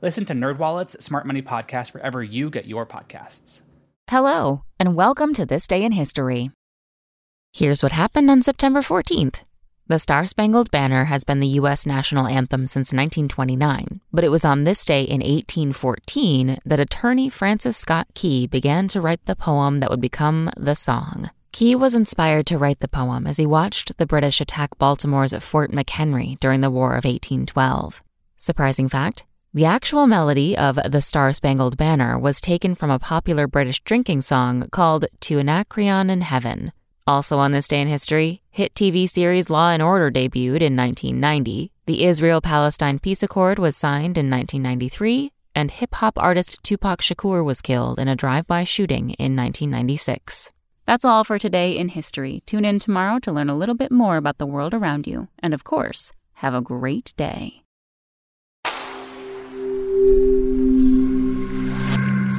Listen to NerdWallet's Smart Money Podcast wherever you get your podcasts. Hello, and welcome to This Day in History. Here's what happened on September 14th. The Star Spangled Banner has been the U.S. national anthem since 1929, but it was on this day in 1814 that attorney Francis Scott Key began to write the poem that would become the song. Key was inspired to write the poem as he watched the British attack Baltimore's Fort McHenry during the War of 1812. Surprising fact the actual melody of The Star Spangled Banner was taken from a popular British drinking song called To Anacreon in Heaven. Also on this day in history, hit TV series Law and Order debuted in 1990, the Israel Palestine Peace Accord was signed in 1993, and hip hop artist Tupac Shakur was killed in a drive by shooting in 1996. That's all for today in history. Tune in tomorrow to learn a little bit more about the world around you. And of course, have a great day.